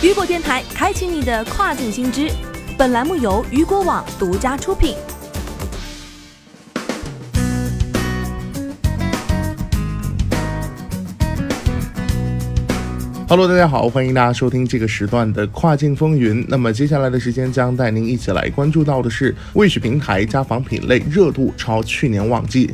雨果电台开启你的跨境新知。本栏目由雨果网独家出品。Hello，大家好，欢迎大家收听这个时段的跨境风云。那么接下来的时间将带您一起来关注到的是，卫视平台家纺品类热度超去年旺季。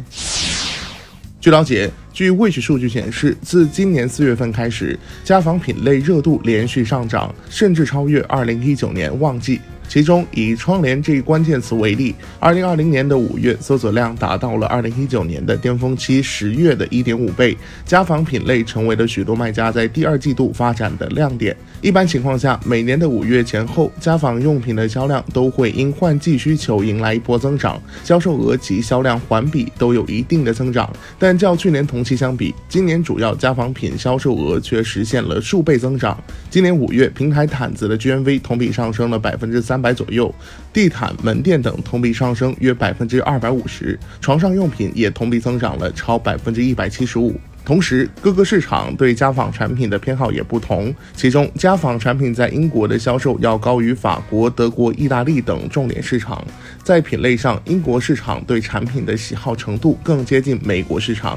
据了解，据 Wish 数据显示，自今年四月份开始，家纺品类热度连续上涨，甚至超越二零一九年旺季。其中以窗帘这一关键词为例，二零二零年的五月搜索量达到了二零一九年的巅峰期十月的一点五倍，家纺品类成为了许多卖家在第二季度发展的亮点。一般情况下，每年的五月前后，家纺用品的销量都会因换季需求迎来一波增长，销售额及销量环比都有一定的增长。但较去年同期相比，今年主要家纺品销售额却实现了数倍增长。今年五月，平台毯子的 GMV 同比上升了百分之三。三百左右，地毯、门店等同比上升约百分之二百五十，床上用品也同比增长了超百分之一百七十五。同时，各个市场对家纺产品的偏好也不同，其中家纺产品在英国的销售要高于法国、德国、意大利等重点市场。在品类上，英国市场对产品的喜好程度更接近美国市场。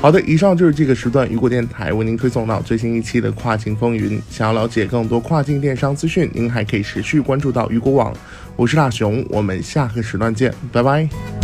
好的，以上就是这个时段雨果电台为您推送到最新一期的跨境风云。想要了解更多跨境电商资讯，您还可以持续关注到雨果网。我是大熊，我们下个时段见，拜拜。